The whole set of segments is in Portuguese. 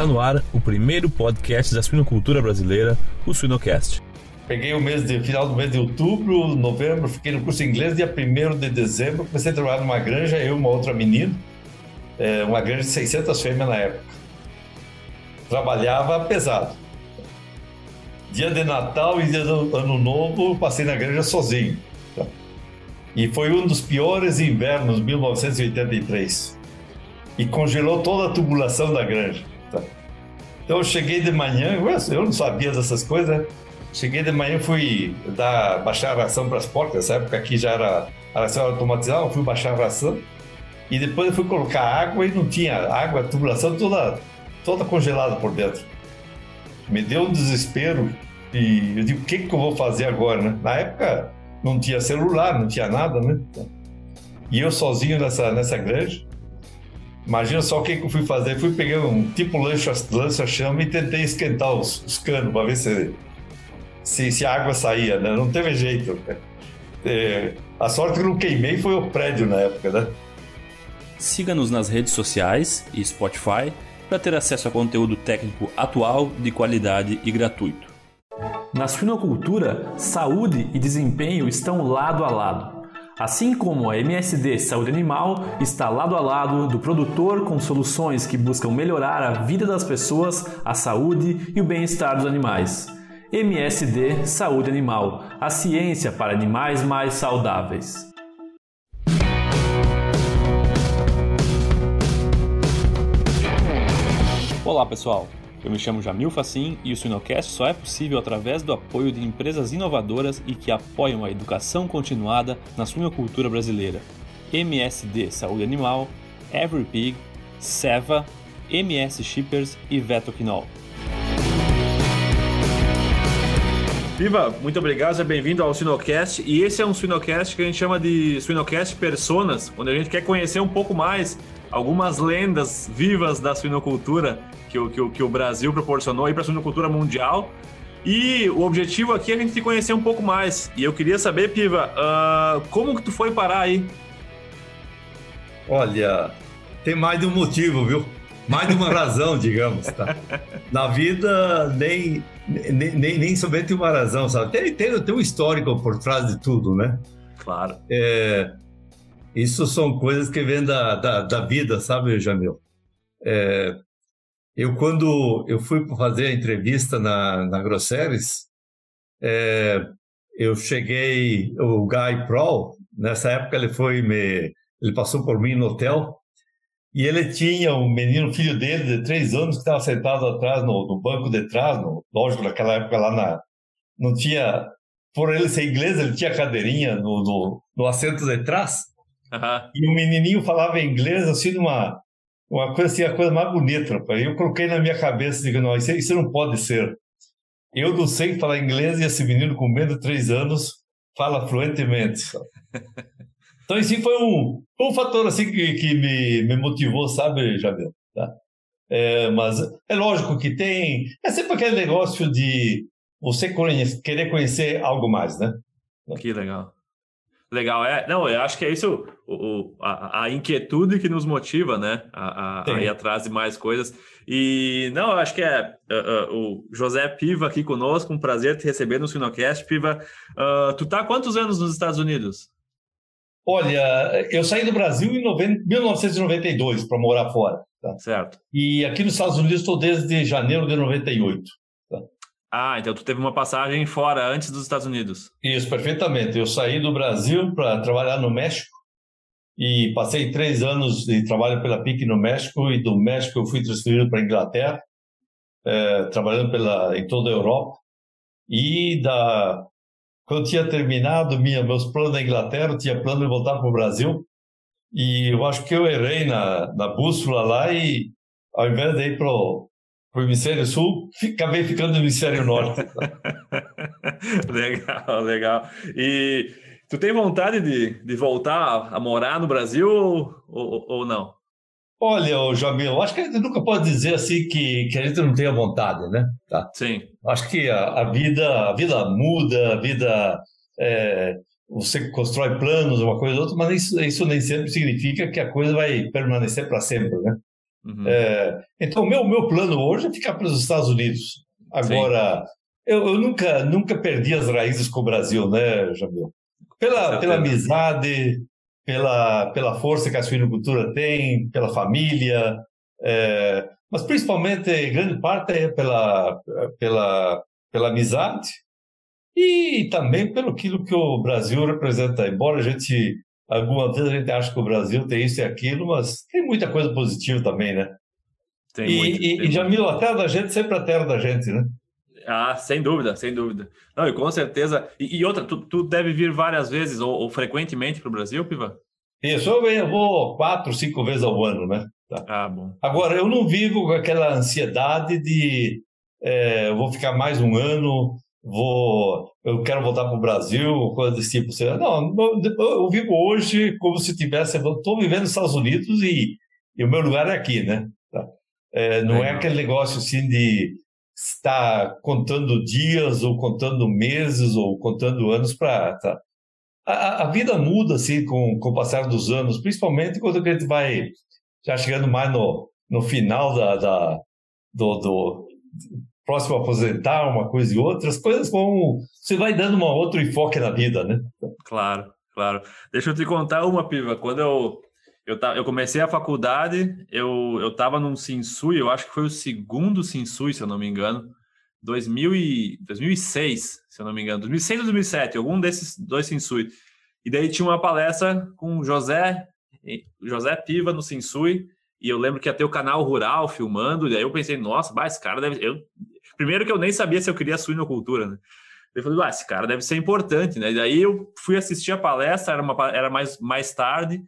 Está no ar o primeiro podcast da suinocultura brasileira, o Suinocast. Peguei o mês de final do mês de outubro, novembro, fiquei no curso de inglês, dia 1 de dezembro, comecei a trabalhar numa granja, eu e uma outra menina, é, uma granja de 600 fêmeas na época. Trabalhava pesado. Dia de Natal e dia do Ano Novo, passei na granja sozinho. E foi um dos piores invernos, 1983. E congelou toda a tubulação da granja. Tá? Então eu cheguei de manhã, eu não sabia dessas coisas, né? Cheguei de manhã, fui dar, baixar a ração para as porcas. Nessa época aqui já era a ração automatizada, eu fui baixar a ração. E depois eu fui colocar água e não tinha água, a tubulação toda, toda congelada por dentro. Me deu um desespero e eu digo, o que, que eu vou fazer agora, né? Na época não tinha celular, não tinha nada, né? E eu sozinho nessa, nessa granja. Imagina só o que, que eu fui fazer. Fui pegar um tipo lança-chama e tentei esquentar os, os canos para ver se, se, se, a água saía, né? Não teve jeito. É, a sorte que eu não queimei foi o prédio na época, né? Siga-nos nas redes sociais e Spotify para ter acesso a conteúdo técnico atual, de qualidade e gratuito. Na suinocultura, saúde e desempenho estão lado a lado. Assim como a MSD Saúde Animal está lado a lado do produtor com soluções que buscam melhorar a vida das pessoas, a saúde e o bem-estar dos animais. MSD Saúde Animal, a ciência para animais mais saudáveis. Olá pessoal, eu me chamo Jamil Facim e o Suinocast só é possível através do apoio de empresas inovadoras e que apoiam a educação continuada na suinocultura brasileira. MSD Saúde Animal, EveryPig, Seva, MS Shippers e Vetoquinol. Viva, muito obrigado, seja bem-vindo ao Suinocast. E esse é um Suinocast que a gente chama de Suinocast Personas, onde a gente quer conhecer um pouco mais algumas lendas vivas da suinocultura que o, que o, que o Brasil proporcionou aí para a suinocultura mundial. E o objetivo aqui é a gente conhecer um pouco mais. E eu queria saber, Piva, uh, como que tu foi parar aí? Olha, tem mais de um motivo, viu? Mais de uma razão, digamos, tá? Na vida, nem, nem, nem, nem somente uma razão, sabe? Tem, tem, tem um histórico por trás de tudo, né? Claro. É, isso são coisas que vêm da, da, da vida, sabe, Jamil? É, eu, quando eu fui fazer a entrevista na, na Grosseries, é, eu cheguei, o Guy Prowl, nessa época ele foi me, ele passou por mim no hotel, e ele tinha um menino, filho dele, de três anos, que estava sentado atrás, no, no, banco de trás, no, lógico, naquela época lá na, não tinha, por ele ser inglês, ele tinha cadeirinha no, no, no assento de trás, Uhum. E o menininho falava inglês assim, numa uma coisa assim, a coisa mais bonita, rapaz. Eu coloquei na minha cabeça, digo, não, isso, isso não pode ser. Eu não sei falar inglês e esse menino com menos de três anos fala fluentemente. Então, isso foi um, um fator assim que, que me, me motivou, sabe, Javier? Tá? É, mas é lógico que tem. É sempre aquele negócio de você querer conhecer algo mais, né? Que legal. Legal, é. Não, eu acho que é isso o, o a, a, inquietude que nos motiva, né? A, a, a, ir atrás de mais coisas. E não, eu acho que é uh, uh, o José Piva aqui conosco, um prazer te receber no Sinocast. Piva, uh, tu tá há quantos anos nos Estados Unidos? Olha, eu saí do Brasil em 90, 1992 para morar fora. Tá? Certo. E aqui nos Estados Unidos estou desde janeiro de 98. Ah, então tu teve uma passagem fora, antes dos Estados Unidos. Isso, perfeitamente. Eu saí do Brasil para trabalhar no México e passei três anos de trabalho pela PIC no México e do México eu fui transferido para a Inglaterra, é, trabalhando pela, em toda a Europa. E da, quando tinha terminado minha, meus planos na Inglaterra, eu tinha plano de voltar para o Brasil e eu acho que eu errei na, na bússola lá e ao invés de ir para o para o hemisfério sul, acabei ficando no hemisfério norte. legal, legal. E tu tem vontade de, de voltar a morar no Brasil ou, ou, ou não? Olha, Jamil, acho que a gente nunca pode dizer assim que, que a gente não tenha vontade, né? Tá? Sim. Acho que a, a vida a vida muda, a vida é, você constrói planos, uma coisa ou outra, mas isso, isso nem sempre significa que a coisa vai permanecer para sempre, né? Uhum. É, então, meu meu plano hoje é ficar para os Estados Unidos. Agora, eu, eu, nunca nunca perdi as raízes com o Brasil, né, Jamil? Pela pela amizade, pela pela força que a suinocultura tem, pela família, é, mas principalmente grande parte é pela pela pela amizade e também pelo aquilo que o Brasil representa. Embora a gente alguma vez a gente acha que o Brasil tem isso e aquilo, mas tem muita coisa positiva também, né? Tem e, muito, e, tem e Jamil, a terra da gente sempre a terra da gente, né? Ah, sem dúvida, sem dúvida. Não, e com certeza. E, e outra, tu, tu, deve vir várias vezes ou, ou frequentemente para o Brasil, Piva? Isso, eu, eu vou quatro, cinco vezes ao ano, né? Tá. Ah, bom. Agora, eu não vivo com aquela ansiedade de é, eu vou ficar mais um ano, vou, eu quero voltar para o Brasil, coisa desse tipo. Não, eu vivo hoje como se tivesse, estou vivendo nos Estados Unidos e, e, o meu lugar é aqui, né? Tá? É, não é. é aquele negócio assim de estar contando dias ou contando meses ou contando anos para tá? a, a, vida muda assim com, com o passar dos anos, principalmente quando a gente vai já chegando mais no, no final da, da do, do próximo a aposentar, uma coisa e outra, as coisas vão. Você vai dando um outro enfoque na vida, né? Claro, claro. Deixa eu te contar uma, Piva. Quando eu, eu, eu comecei a faculdade, eu, eu tava num Sinsui, eu acho que foi o segundo Sinsui, se eu não me engano. 2000 e, 2006, se eu não me engano, 2006 ou 2007, algum desses dois Sinsui. E daí tinha uma palestra com José, José Piva no Sinsui, e eu lembro que ia ter o canal rural filmando, e aí eu pensei, nossa, bah, esse cara deve. Eu, Primeiro que eu nem sabia se eu queria suinocultura, né? Eu falei, ah, esse cara deve ser importante, né? E daí eu fui assistir a palestra, era, uma, era mais, mais tarde,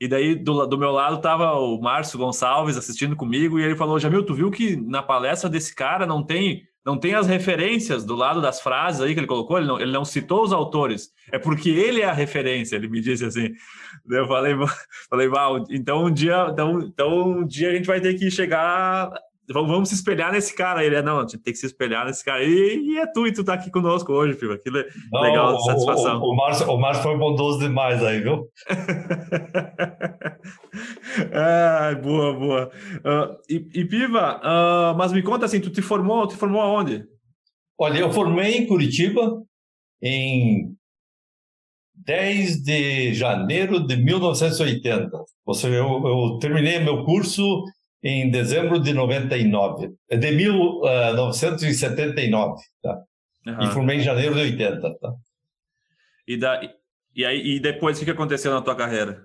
e daí do, do meu lado tava o Márcio Gonçalves assistindo comigo, e ele falou, Jamil, tu viu que na palestra desse cara não tem não tem as referências do lado das frases aí que ele colocou, ele não, ele não citou os autores, é porque ele é a referência, ele me disse assim. Eu falei, falei, então um dia, então, então um dia a gente vai ter que chegar vamos se espelhar nesse cara. Ele é, não, tem que se espelhar nesse cara. E, e é tu, e tu tá aqui conosco hoje, filho. Que legal, não, satisfação. O, o, Márcio, o Márcio foi bondoso demais aí, viu? ah, boa, boa. Uh, e, e, Piva, uh, mas me conta assim, tu te formou, te formou aonde? Olha, eu formei em Curitiba em 10 de janeiro de 1980. Ou seja, eu, eu terminei meu curso em dezembro de 99, de 1979, tá? Uhum. E formei em janeiro de 80, tá? E, da, e, aí, e depois, o que aconteceu na tua carreira?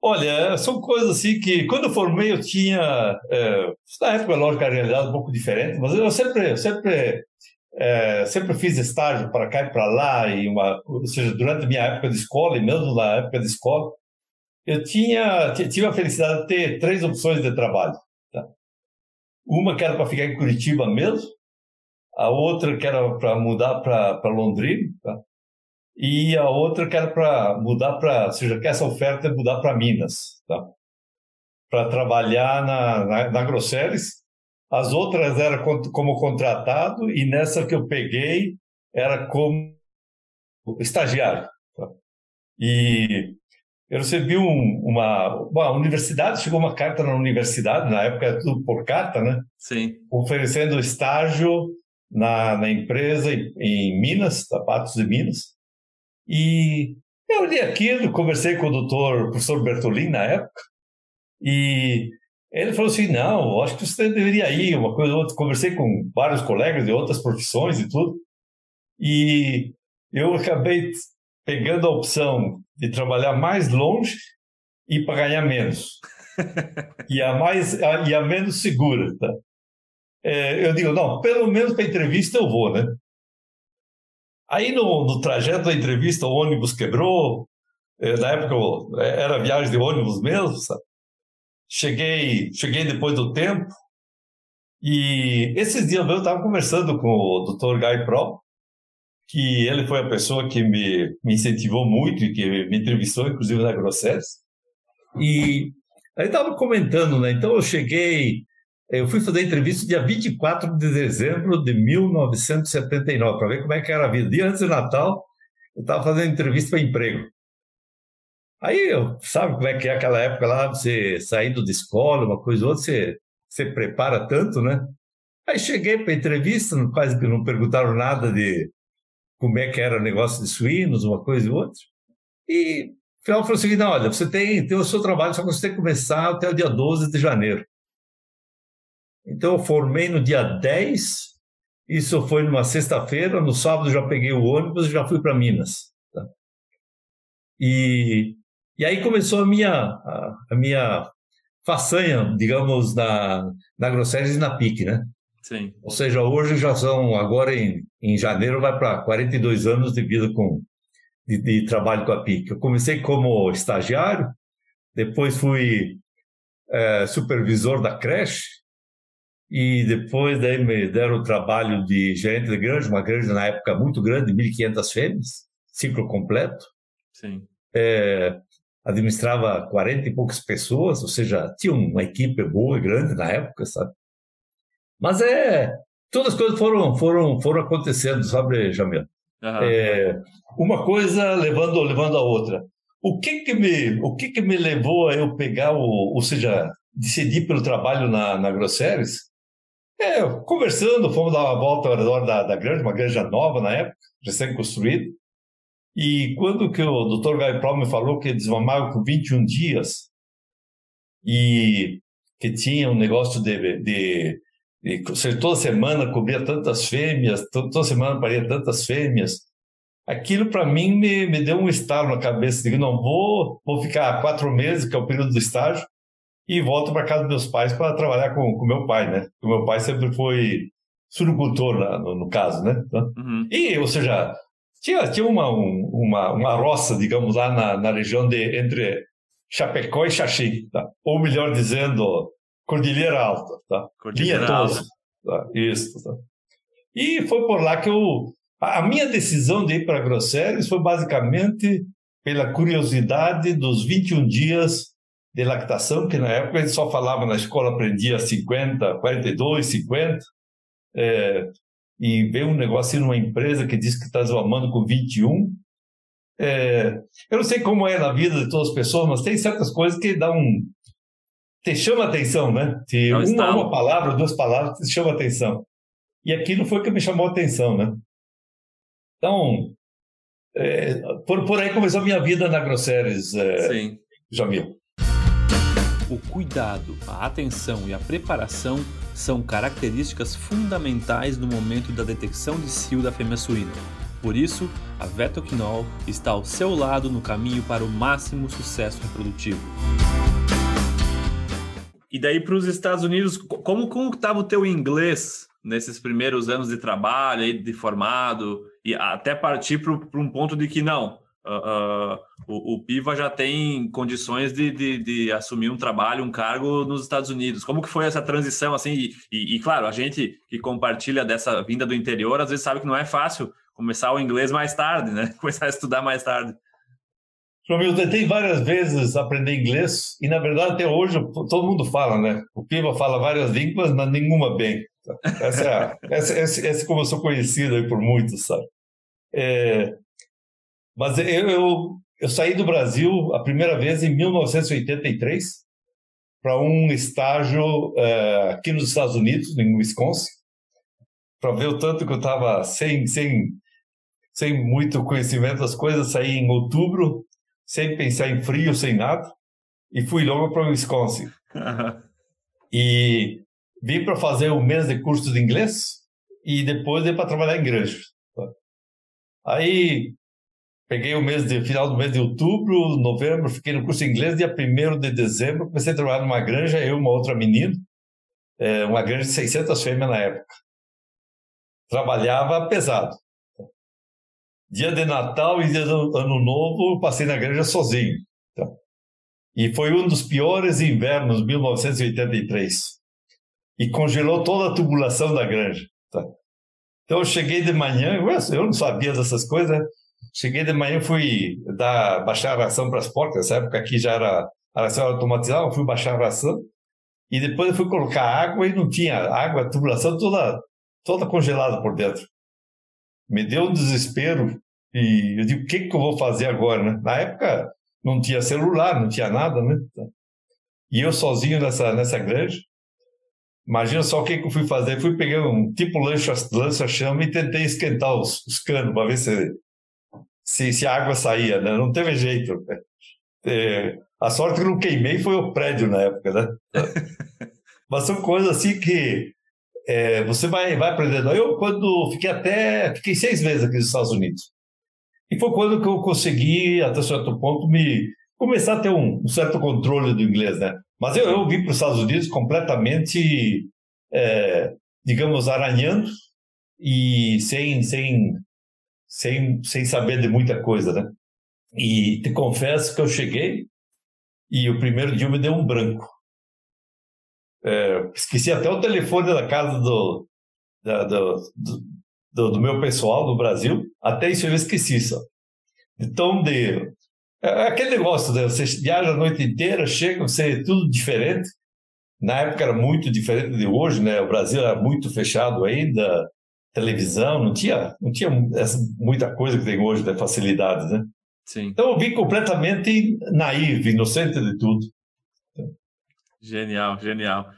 Olha, são coisas assim que, quando eu formei, eu tinha... É, na época, lógico, a realidade é um pouco diferente, mas eu sempre, sempre, é, sempre fiz estágio para cá e para lá, e uma, ou seja, durante a minha época de escola, e mesmo na época de escola, eu tinha tive a felicidade de ter três opções de trabalho. Tá? Uma que era para ficar em Curitiba mesmo, a outra que era para mudar para Londrina, tá? e a outra que era para mudar para, ou seja, que essa oferta é mudar para Minas, tá? para trabalhar na, na, na. As outras eram como contratado e nessa que eu peguei era como estagiário. Tá? E eu recebi um, uma, uma universidade, chegou uma carta na universidade, na época era tudo por carta, né? Sim. Oferecendo estágio na, na empresa em, em Minas, Patos de Minas. E eu li aquilo, conversei com o doutor, professor Bertolin na época, e ele falou assim, não, acho que você deveria ir, uma coisa ou outra. Conversei com vários colegas de outras profissões e tudo, e eu acabei pegando a opção de trabalhar mais longe e para ganhar menos. e a mais a, e a menos segura, tá? É, eu digo, não, pelo menos para entrevista eu vou, né? Aí no, no trajeto da entrevista o ônibus quebrou, é, na época é, era viagem de ônibus mesmo, sabe? Cheguei, cheguei depois do tempo e esses dias eu estava conversando com o Dr. Guy Pro que ele foi a pessoa que me, me incentivou muito e que me entrevistou, inclusive na Grosses. E aí estava comentando, né? Então eu cheguei, eu fui fazer a entrevista dia 24 de dezembro de 1979, para ver como é que era a vida. Dia antes do Natal, eu estava fazendo entrevista para emprego. Aí, eu, sabe como é que é aquela época lá, você saindo de escola, uma coisa ou outra, você, você prepara tanto, né? Aí cheguei para a entrevista, quase que não perguntaram nada de como é que era o negócio de suínos, uma coisa e outra. E o final falou o seguinte, olha, você tem, tem o seu trabalho, só que você tem que começar até o dia 12 de janeiro. Então eu formei no dia 10, isso foi numa sexta-feira, no sábado já peguei o ônibus e já fui para Minas. Tá? E, e aí começou a minha, a, a minha façanha, digamos, na, na Grosseries e na PIC, né? Sim. Ou seja, hoje já são, agora em, em janeiro, vai para 42 anos de vida com, de, de, trabalho com a PIC. Eu comecei como estagiário, depois fui é, supervisor da creche, e depois daí me deram o trabalho de gerente de granja, uma granja na época muito grande, 1.500 fêmeas, ciclo completo. Sim. É, administrava 40 e poucas pessoas, ou seja, tinha uma equipe boa e grande na época, sabe? Mas é. Todas as coisas foram, foram, foram acontecendo, sabe, Jamil? Uhum. É, uma coisa levando, levando a outra. O que que me, o que que me levou a eu pegar o, ou seja, decidir pelo trabalho na, na Grosseries? É, conversando, fomos dar uma volta ao redor da, da granja, uma granja nova na época, recém-construída. E quando que o Dr. Guy Pro me falou que desmamava com 21 dias e que tinha um negócio de, de e seja, toda semana cobria tantas fêmeas, toda semana paria tantas fêmeas. Aquilo para mim me, me deu um estalo na cabeça. Digo, não, vou, vou ficar quatro meses, que é o período do estágio, e volto para casa dos meus pais para trabalhar com, com meu pai, né? O meu pai sempre foi surucultor, no, no, caso, né? Então, uhum. E, ou seja, tinha, tinha uma, um, uma, uma roça, digamos, lá na, na região de entre Chapecó e Xaxim, tá? ou melhor dizendo, Cordilheira Alta, tá? Cordilheira Linha Alta. Tá? Isso, tá? E foi por lá que eu... A minha decisão de ir para Grosseries foi basicamente pela curiosidade dos 21 dias de lactação, que na época a gente só falava na escola, aprendia 50, 42, 50, é, e ver um negócio numa empresa que diz que está desmamando com 21. É, eu não sei como é na vida de todas as pessoas, mas tem certas coisas que dão um, te chama atenção, né? Se uma, uma palavra, duas palavras, te chama atenção. E aquilo foi que me chamou atenção, né? Então, é, por, por aí começou a minha vida na Grosseries, é, Sim. Jamil. O cuidado, a atenção e a preparação são características fundamentais no momento da detecção de cio da fêmea suína. Por isso, a Vetoquinol está ao seu lado no caminho para o máximo sucesso reprodutivo. E daí para os Estados Unidos, como como estava o teu inglês nesses primeiros anos de trabalho, de formado, e até partir para um ponto de que não, uh, uh, o, o, Piva já tem condições de, de, de, assumir um trabalho, um cargo nos Estados Unidos. Como que foi essa transição assim? E, e, e, claro, a gente que compartilha dessa vinda do interior às vezes sabe que não é fácil começar o inglês mais tarde, né? Começar a estudar mais tarde. Romil, eu tentei várias vezes aprender inglês e, na verdade, até hoje todo mundo fala, né? O Piva fala várias línguas, mas nenhuma bem. Essa é, a, essa, essa, essa como eu sou conhecido por muitos, sabe? É, mas eu, eu, eu saí do Brasil a primeira vez em 1983 para um estágio é, aqui nos Estados Unidos, em Wisconsin, para ver o tanto que eu estava sem, sem, sem muito conhecimento das coisas. Saí em outubro sem pensar em frio, sem nada, e fui logo para o Wisconsin. E vim para fazer um mês de curso de inglês e depois ir para trabalhar em granja. Aí peguei o mês de final do mês de outubro, novembro, fiquei no curso de inglês, dia 1 de dezembro, comecei a trabalhar numa granja, eu e uma outra menina, é, uma granja de 600 fêmeas na época. Trabalhava pesado. Dia de Natal e dia do Ano Novo, passei na granja sozinho. Tá? E foi um dos piores invernos, 1983. E congelou toda a tubulação da granja. Tá? Então eu cheguei de manhã, eu não sabia dessas coisas, né? cheguei de manhã, fui dar, baixar a ração para as porcas, nessa época aqui já era a ração automatizada, fui baixar a ração, e depois eu fui colocar água e não tinha água, a tubulação toda, toda congelada por dentro. Me deu um desespero, e eu digo, o que, que eu vou fazer agora? Né? Na época, não tinha celular, não tinha nada, né? E eu sozinho nessa, nessa granja. Imagina só o que, que eu fui fazer. Fui pegar um tipo lança-chama e tentei esquentar os, os canos para ver se, se, se, a água saía, né? Não teve jeito. É, a sorte que não queimei foi o prédio na época, né? Mas são coisas assim que é, você vai, vai aprendendo. Eu, quando fiquei até. Fiquei seis meses aqui nos Estados Unidos. E foi quando que eu consegui, até certo ponto, me começar a ter um, um certo controle do inglês, né? Mas eu, eu vim para os Estados Unidos completamente, é, digamos, aranhando e sem, sem, sem, sem saber de muita coisa, né? E te confesso que eu cheguei e o primeiro dia me deu um branco. É, esqueci até o telefone da casa do, da, do, do, do, meu pessoal no Brasil, até isso eu esqueci só. Então, de, é, é aquele negócio, né? você viaja a noite inteira, chega, você é tudo diferente. Na época era muito diferente de hoje, né? O Brasil era muito fechado ainda, televisão, não tinha, não tinha essa, muita coisa que tem hoje, de facilidade, né? Sim. Então eu vim completamente naivo, inocente de tudo. Genial, genial.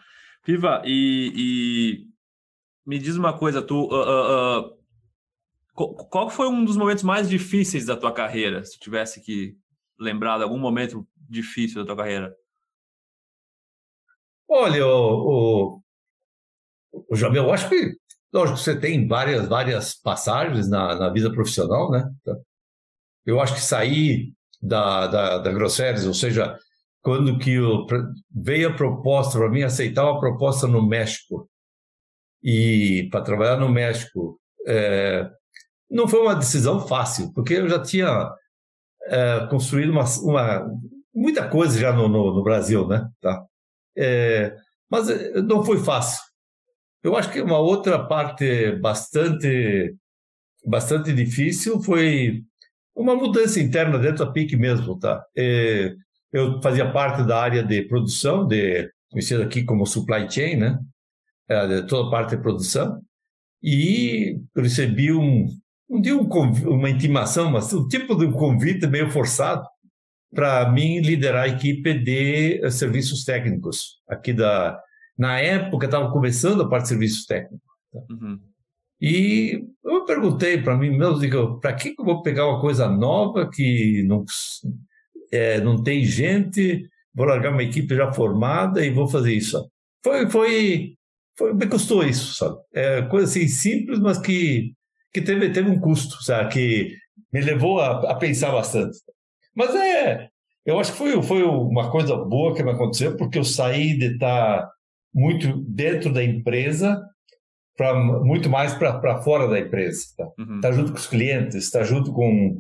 Piva, e, e me diz uma coisa, tu uh, uh, qual foi um dos momentos mais difíceis da tua carreira, se tivesse que lembrar de algum momento difícil da tua carreira? Olha, o, o, o Jamil, eu acho que, lógico, você tem várias, várias passagens na, na vida profissional, né? Eu acho que sair da, da, da Grosseries, ou seja, quando que eu, veio a proposta para mim aceitar uma proposta no México e para trabalhar no México é, não foi uma decisão fácil porque eu já tinha é, construído uma, uma, muita coisa já no, no, no Brasil né tá? É, mas não foi fácil. Eu acho que uma outra parte bastante bastante difícil foi uma mudança interna dentro da PIC mesmo tá? Eu fazia parte da área de produção, de, conhecido aqui como supply chain, né? De toda a parte de produção, e recebi um, um dia um, uma intimação, mas um tipo de um convite meio forçado para mim liderar a equipe de uh, serviços técnicos aqui da na época estava começando a parte de serviços técnicos tá? uhum. e eu perguntei para mim mesmo digo para que, que eu vou pegar uma coisa nova que não é, não tem gente, vou largar uma equipe já formada e vou fazer isso. Foi, foi, foi me custou isso, sabe? É coisa assim simples, mas que, que teve, teve um custo, sabe? Que me levou a, a pensar bastante. Mas é, eu acho que foi, foi uma coisa boa que me aconteceu, porque eu saí de estar muito dentro da empresa para muito mais para fora da empresa. Tá? Uhum. tá junto com os clientes, está junto com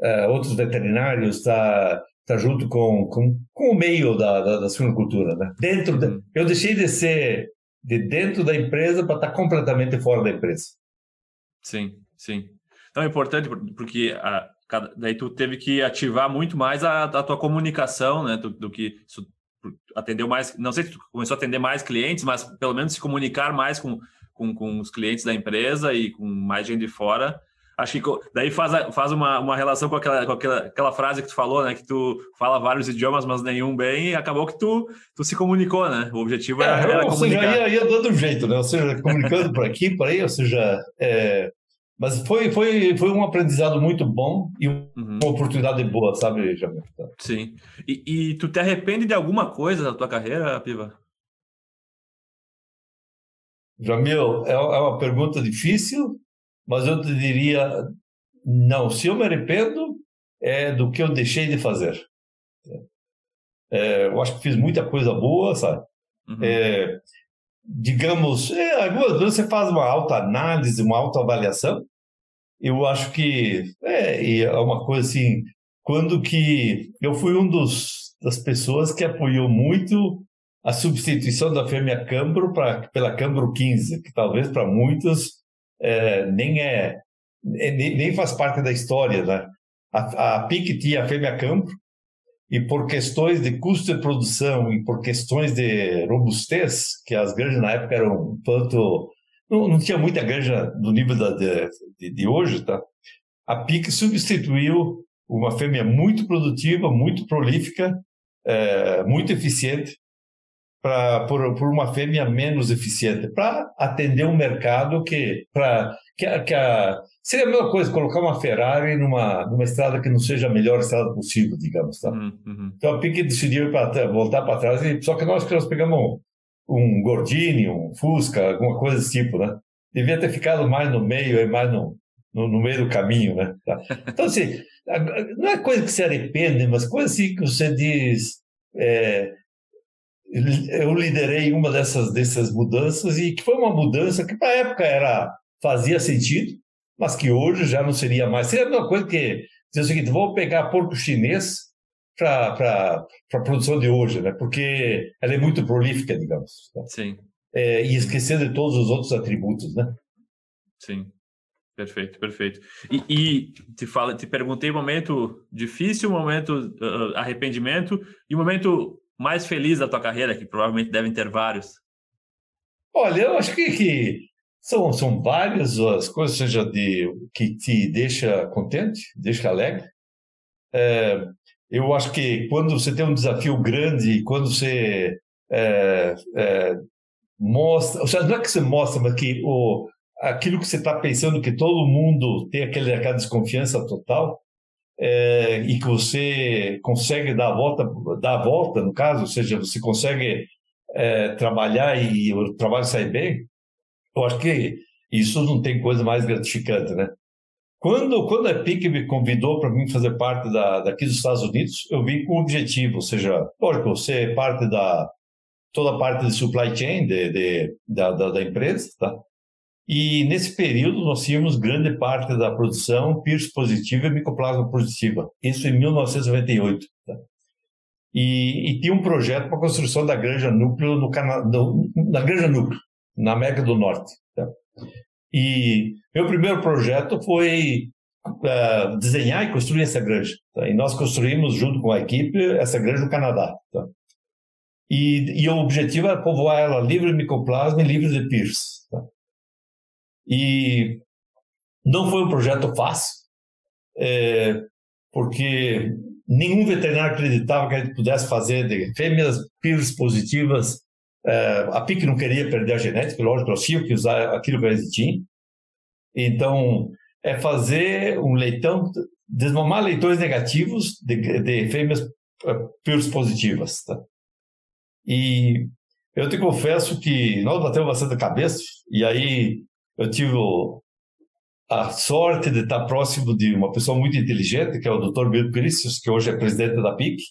uh, outros veterinários, está tá junto com, com, com o meio da, da, da suinocultura. Né? Dentro de, uhum. eu deixei de ser de dentro da empresa para estar tá completamente fora da empresa. Sim, sim. Então é importante porque a, daí tu teve que ativar muito mais a, a tua comunicação, né? Do, do que isso, atendeu mais. Não sei se tu começou a atender mais clientes, mas pelo menos se comunicar mais com, com, com os clientes da empresa e com mais gente de fora acho que daí faz, faz uma, uma relação com, aquela, com aquela, aquela frase que tu falou, né? Que tu fala vários idiomas, mas nenhum bem, e acabou que tu, tu se comunicou, né? O objetivo era, é, era ou comunicar. Seja, ia, ia dando jeito, né? Ou seja, comunicando por aqui, por aí, ou seja... É... Mas foi, foi, foi um aprendizado muito bom e uma uhum. oportunidade boa, sabe, Jamil? Sim. E, e tu te arrepende de alguma coisa da tua carreira, Piva? Jamil, é, é uma pergunta difícil, mas eu te diria, não, se eu me arrependo, é do que eu deixei de fazer. É, eu acho que fiz muita coisa boa, sabe? Uhum. É, digamos, é, algumas vezes você faz uma autoanálise, uma autoavaliação. Eu acho que é, é uma coisa assim, quando que eu fui um dos das pessoas que apoiou muito a substituição da fêmea Cambro pra, pela Cambro 15, que talvez para muitos é, nem é, é nem, nem, faz parte da história, né? A, a PIC tinha a fêmea campo e por questões de custo de produção e por questões de robustez, que as granjas na época eram um tanto não, não tinha muita granja do nível da, de, de, hoje, tá? A PIC substituiu uma fêmea muito produtiva, muito prolífica, é, muito eficiente, pra, por, por uma fêmea menos eficiente, para atender um mercado que, pra, que, que a, seria a mesma coisa colocar uma Ferrari numa, numa estrada que não seja a melhor estrada possível, digamos. Tá? Uhum, uhum. Então a Pique decidiu pra, voltar para trás, e, só que nós, nós pegamos um, um Gordini, um Fusca, alguma coisa desse tipo, né? Devia ter ficado mais no meio, mais no, no, no meio do caminho, né? Tá? Então, assim, não é coisa que se arrepende, mas coisa assim que você diz. É, eu liderei uma dessas, dessas mudanças e que foi uma mudança que para a época era fazia sentido, mas que hoje já não seria mais. Seria a mesma coisa que dizer o seguinte: vou pegar porco chinês para a produção de hoje, né? porque ela é muito prolífica, digamos. Tá? Sim. É, e esquecer de todos os outros atributos, né? Sim. Perfeito, perfeito. E, e, te fala, te perguntei momento difícil, momento uh, arrependimento e momento mais feliz da tua carreira, que provavelmente devem ter vários. Olha, eu acho que, que são, são várias as coisas seja de que te deixa contente, deixa alegre. É, eu acho que quando você tem um desafio grande, quando você é, é, mostra, ou seja, não é que você mostra, mas que o, aquilo que você está pensando que todo mundo tem aquele, aquela desconfiança total é, e que você consegue dar a volta, dar a volta no caso, ou seja, você consegue é, trabalhar e o trabalho sai bem, eu acho que isso não tem coisa mais gratificante, né? Quando, quando a PIC me convidou para mim fazer parte da, daqui dos Estados Unidos, eu vim com um objetivo, ou seja, lógico, você é parte da toda a parte de supply chain de, de da, da, da empresa, tá? E nesse período nós tínhamos grande parte da produção Pierce positiva e micoplasma positiva. Isso em 1998. Tá? E, e, tinha um projeto para a construção da granja núcleo no Cana no, na granja núcleo na América do Norte. Tá? E meu primeiro projeto foi uh, desenhar e construir essa granja. Tá? E nós construímos junto com a equipe essa granja no Canadá. Tá? E, e, o objetivo era povoar ela livre de micoplasma e livre de Pierce. E não foi um projeto fácil, é, porque nenhum veterinário acreditava que a gente pudesse fazer de fêmeas PIRS positivas. É, a PIC não queria perder a genética, lógico, nós tínhamos que usar aquilo que a gente tinha. Então, é fazer um leitão, desmamar leitões negativos de, de fêmeas é, PIRS positivas. Tá? E eu te confesso que nós batemos bastante a cabeça, e aí eu tive a sorte de estar próximo de uma pessoa muito inteligente, que é o Dr. Bill Christians, que hoje é presidente da PIC.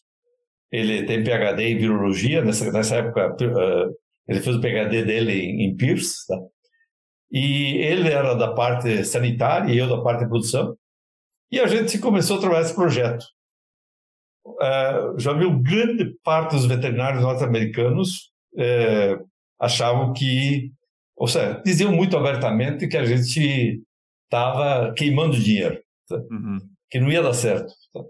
Ele tem PhD em virologia, nessa, nessa época uh, ele fez o PhD dele em, em Pierce, tá? E ele era da parte sanitária e eu da parte de produção. E a gente começou a trabalhar esse projeto. Uh, já viu grande parte dos veterinários norte-americanos uh, achavam que ou seja, diziam muito abertamente que a gente estava queimando dinheiro, tá? uhum. que não ia dar certo. Tá?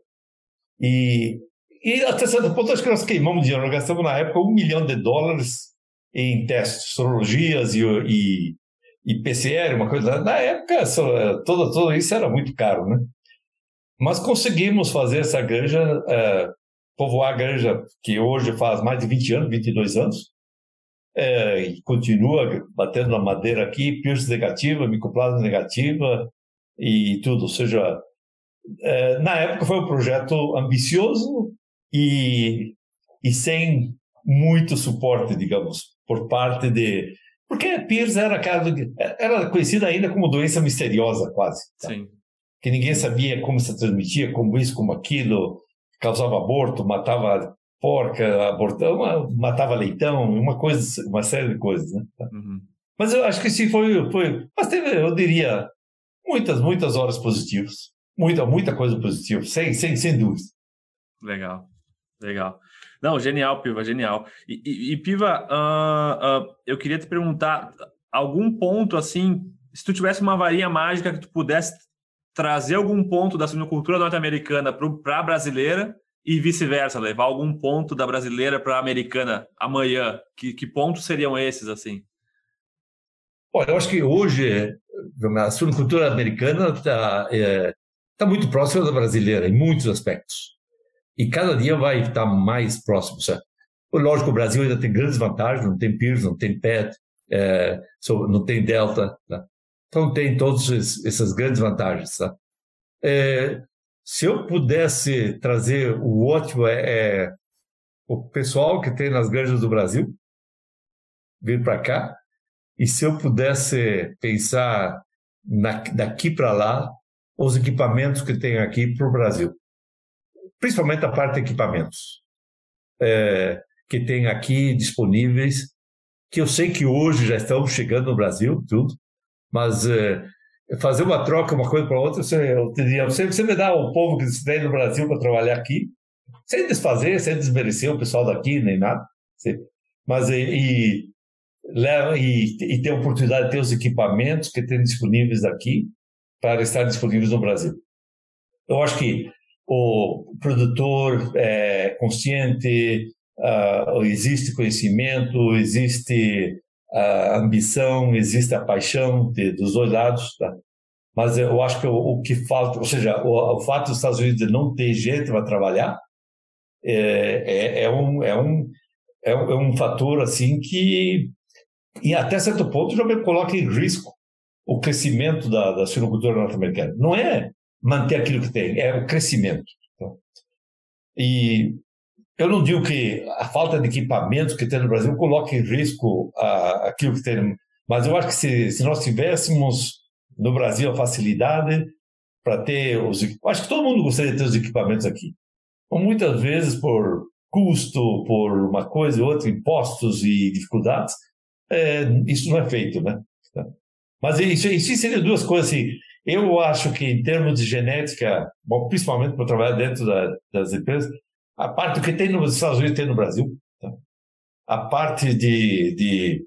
E, e até certo ponto, acho que nós queimamos dinheiro. Nós gastamos na época um milhão de dólares em testes, sorologias e, e, e PCR, uma coisa. Na época, todo, tudo isso era muito caro, né? Mas conseguimos fazer essa granja, é, povoar a granja que hoje faz mais de 20 anos, 22 anos, é, e continua batendo na madeira aqui, Pierce negativa, micoplasma negativa e tudo. Ou seja, é, na época foi um projeto ambicioso e, e sem muito suporte, digamos, por parte de. Porque a Pierce era, era conhecida ainda como doença misteriosa, quase. Tá? Sim. Que ninguém sabia como se transmitia, como isso, como aquilo, causava aborto, matava porca, abortão, matava leitão, uma coisa, uma série de coisas, né? Uhum. Mas eu acho que sim foi, foi, mas teve, eu diria, muitas, muitas horas positivas, muita, muita coisa positiva, sem, sem, sem dúvida. Legal, legal. Não, genial, Piva, genial. E, e, e Piva, uh, uh, eu queria te perguntar algum ponto assim, se tu tivesse uma varinha mágica que tu pudesse trazer algum ponto da suinocultura norte-americana para a brasileira e vice-versa, levar algum ponto da brasileira para a americana amanhã? Que, que pontos seriam esses, assim? Olha, eu acho que hoje a suinocultura americana está é, está muito próxima da brasileira em muitos aspectos. E cada dia vai estar mais próximo. Certo? Lógico, o Brasil ainda tem grandes vantagens, não tem PIRS, não tem PET, é, não tem Delta. Tá? Então tem todas essas grandes vantagens. Tá? É, se eu pudesse trazer o ótimo é, é o pessoal que tem nas granjas do Brasil vir para cá e se eu pudesse pensar na, daqui para lá os equipamentos que tem aqui para o Brasil, principalmente a parte de equipamentos é, que tem aqui disponíveis, que eu sei que hoje já estão chegando no Brasil, tudo, mas é, fazer uma troca, uma coisa para outra, você, eu diria, você, você me dá o povo que tem no Brasil para trabalhar aqui, sem desfazer, sem desmerecer o pessoal daqui, nem nada, mas e, e, e, e ter oportunidade de ter os equipamentos que tem disponíveis aqui para estar disponíveis no Brasil. Eu acho que o produtor é consciente, uh, existe conhecimento, existe a ambição, existe a paixão de, dos dois lados, tá? mas eu acho que o, o que falta, ou seja, o, o, fato dos Estados Unidos não ter gente para trabalhar é, é, é, um, é, um, é, um, é um fator assim que, e até certo ponto, já me coloca em risco o crescimento da, da suinocultura norte-americana. Não é manter aquilo que tem, é o crescimento. Tá? E eu não digo que a falta de equipamentos que tem no Brasil coloque em risco a, aquilo que tem, mas eu acho que se, se nós tivéssemos no Brasil a facilidade para ter os. Acho que todo mundo gostaria de ter os equipamentos aqui. Então, muitas vezes, por custo, por uma coisa ou outra, impostos e dificuldades, é, isso não é feito, né? Mas isso, isso seria duas coisas assim. Eu acho que, em termos de genética, bom, principalmente para trabalhar dentro da, das empresas, a parte do que tem nos Estados Unidos tem no Brasil. Tá? A parte de, de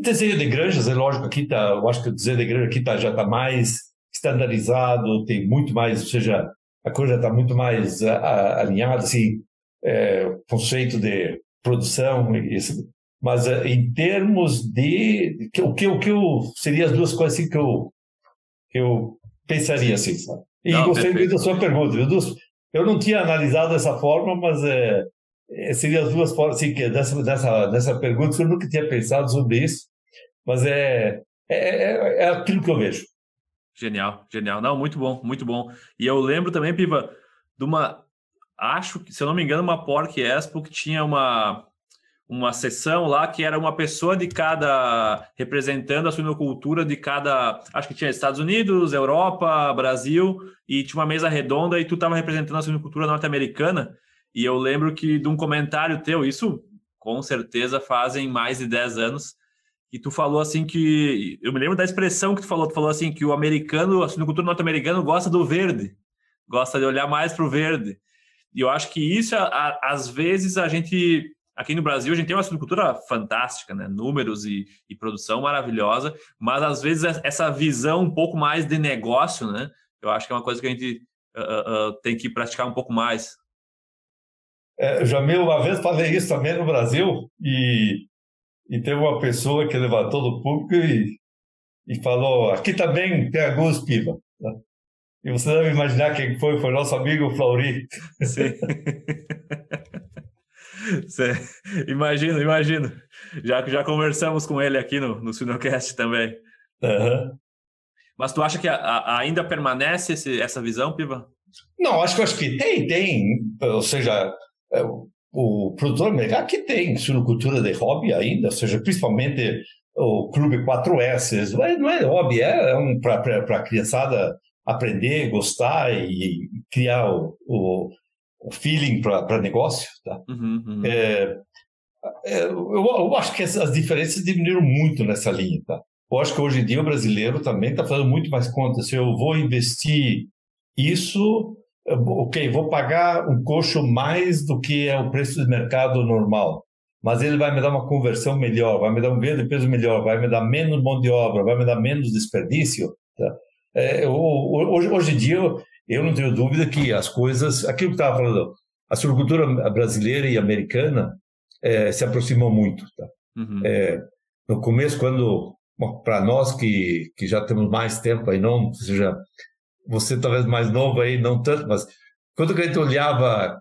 desenho de granjas, é lógico, aqui tá, eu acho que o desenho de granja aqui tá, já está mais estandarizado, tem muito mais, ou seja, a coisa está muito mais a, a, alinhada, assim, é, conceito de produção, mas é, em termos de, o que o que eu seria as duas coisas assim que eu que eu pensaria assim, sabe? E Não, gostei muito da sua pergunta, dos, eu não tinha analisado dessa forma, mas é, seria as duas formas, assim, que dessa, dessa, dessa pergunta, eu nunca tinha pensado sobre isso, mas é, é, é, é aquilo que eu vejo. Genial, genial. Não, muito bom, muito bom. E eu lembro também, Piva, de uma. Acho que, se eu não me engano, uma Pork Expo que tinha uma, uma sessão lá que era uma pessoa de cada representando a suinocultura de cada, acho que tinha Estados Unidos, Europa, Brasil e tinha uma mesa redonda e tu estava representando a suinocultura norte-americana e eu lembro que de um comentário teu, isso com certeza fazem mais de 10 anos, e tu falou assim que eu me lembro da expressão que tu falou, tu falou assim que o americano, a suinocultura norte-americana gosta do verde, gosta de olhar mais para o verde. E eu acho que isso, às vezes, a gente Aqui no Brasil a gente tem uma agricultura fantástica, né? Números e, e, produção maravilhosa, mas às vezes essa visão um pouco mais de negócio, né? Eu acho que é uma coisa que a gente uh, uh, tem que praticar um pouco mais. É, Jamil, uma vez falei isso também no Brasil e, e teve uma pessoa que levantou do público e, e falou: aqui também tem alguns piva. Né? E você deve imaginar quem foi, foi nosso amigo Flauri. Sim. imagino, imagino. Já que já conversamos com ele aqui no, no Sinocast também. Uhum. Mas tu acha que a, a, ainda permanece esse, essa visão, Piva? Não, acho que acho que tem, tem. Ou seja, é, o produtor americano que tem suinocultura de hobby ainda, ou seja, principalmente o Clube 4S. Não é, não é hobby, é, é um para a criançada aprender, gostar e criar o o feeling para negócio. Tá? Uhum, uhum. É, é, eu, eu, acho que as diferenças diminuíram muito nessa linha. Tá? Eu acho que hoje em dia o brasileiro também está fazendo muito mais conta. Se eu vou investir isso, ok, vou pagar um coxo mais do que é o preço de mercado normal, mas ele vai me dar uma conversão melhor, vai me dar um ganho de peso melhor, vai me dar menos mão de obra, vai me dar menos desperdício. Tá? É, hoje, hoje em dia eu não tenho dúvida que as coisas, aquilo que estava falando, a suinocultura brasileira e americana é, se aproximam muito. Tá? Uhum. É, no começo, quando para nós que, que já temos mais tempo aí, não, ou seja, você talvez mais novo aí, não tanto, mas quando a gente olhava,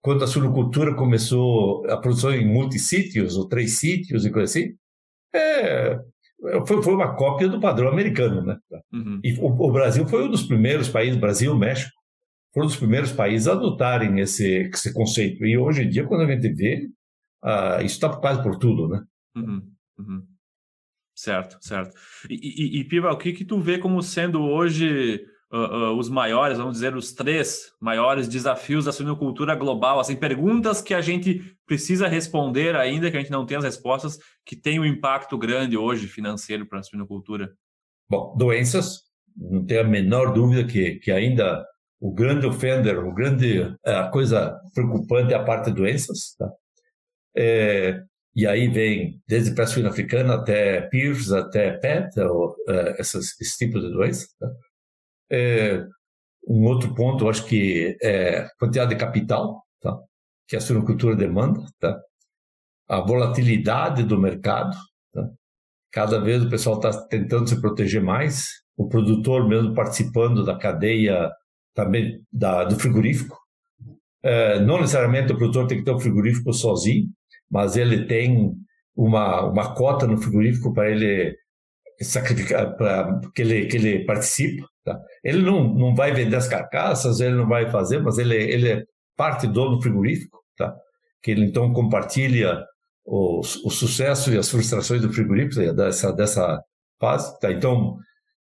quando a suinocultura começou a produção em multissítios, ou três sítios e coisa assim, é, foi, foi uma cópia do padrão americano, né? Uhum. E o, o, Brasil foi um dos primeiros países, Brasil, México, foram um dos primeiros países a adotarem esse, esse conceito. E hoje em dia, quando a gente vê, uh, isso está quase por tudo, né? Uhum. Uhum. Certo, certo. E, e, e, Piva, o que que tu vê como sendo hoje uh, os maiores, vamos dizer, os três maiores desafios da suinocultura global? Assim, perguntas que a gente precisa responder ainda, que a gente não tem as respostas, que tem um impacto grande hoje financeiro para a suinocultura. Bom, doenças, não tem a menor dúvida que, que ainda o grande offender, o grande a coisa preocupante é a parte de doenças, tá? É, e aí vem desde peste suína africana até PIRS, até PET, ou, uh, esses, esse tipo de doença. Tá? É, um outro ponto, eu acho que é quantidade de capital, tá? que a suinocultura demanda, tá? a volatilidade do mercado. Tá? Cada vez o pessoal está tentando se proteger mais, o produtor mesmo participando da cadeia também da, do frigorífico. É, não necessariamente o produtor tem que ter um frigorífico sozinho, mas ele tem uma, uma cota no frigorífico para ele sacrificar, para que ele, que ele participa. Tá? Ele não, não vai vender as carcaças, ele não vai fazer, mas ele, ele é parte do frigorífico, tá? que ele então compartilha o, o sucesso e as frustrações do frigorífico dessa, dessa fase. Tá? Então,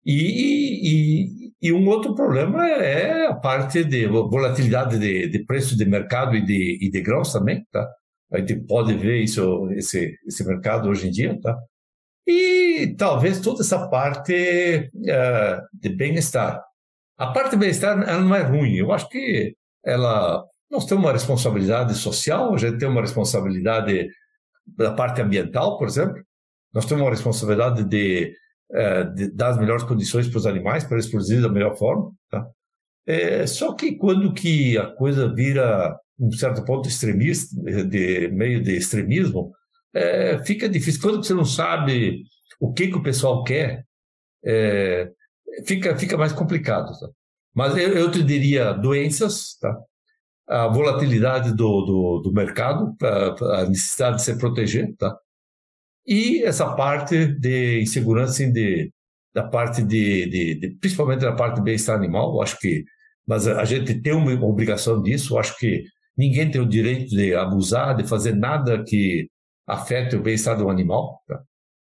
e, e, e, um outro problema é a parte de volatilidade de, de preço de mercado e de, e de grãos também. Tá? A gente pode ver isso, esse, esse mercado hoje em dia, tá? E talvez toda essa parte uh, de bem-estar. A parte de bem-estar ela não é ruim. Eu acho que ela nós temos uma responsabilidade social, a gente tem uma responsabilidade da parte ambiental, por exemplo. Nós temos uma responsabilidade de, uh, de dar as melhores condições para os animais, para eles produzirem da melhor forma. Tá? É, só que quando que a coisa vira um certo ponto extremista, de meio de extremismo, é, fica difícil. Quando você não sabe o que, que o pessoal quer, é, fica, fica mais complicado. Tá? Mas eu, eu te diria doenças, tá? a volatilidade do, do, do mercado, a, a necessidade de se proteger, tá? e essa parte de insegurança de, da parte de, de, de principalmente da parte de bem-estar animal, acho que mas a gente tem uma obrigação disso, acho que Ninguém tem o direito de abusar, de fazer nada que afete o bem-estar do animal. Tá?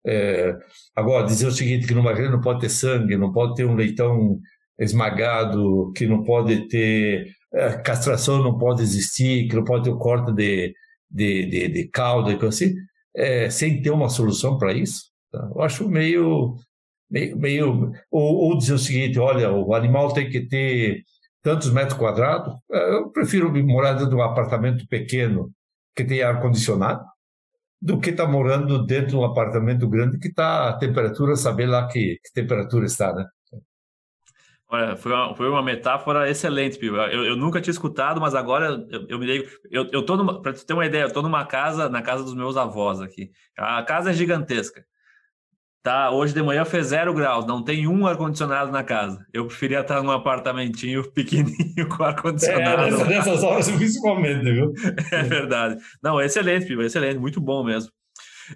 É, agora, dizer o seguinte, que numa grelha não pode ter sangue, não pode ter um leitão esmagado, que não pode ter é, castração, não pode existir, que não pode ter o corte de, de, de, de cauda e coisa assim, é, sem ter uma solução para isso. Tá? Eu acho meio... meio, meio ou, ou dizer o seguinte, olha, o animal tem que ter tantos metros quadrados, é, eu prefiro morar dentro de um apartamento pequeno que tem ar-condicionado do que estar tá morando dentro de um apartamento grande que está a temperatura, saber lá que, que temperatura está, né? Olha, foi uma, foi uma metáfora excelente, Pio. Eu, eu, nunca tinha escutado, mas agora eu, eu me ligo. Eu, eu tô para ter uma ideia, eu estou numa casa, na casa dos meus avós aqui. A casa é gigantesca. Tá, hoje de manhã fez zero graus, não tem um ar-condicionado na casa. Eu preferia estar num apartamentinho pequenininho com ar-condicionado. É, nessa, nessas horas principalmente, viu? É verdade. Não, excelente, Piva, excelente, muito bom mesmo.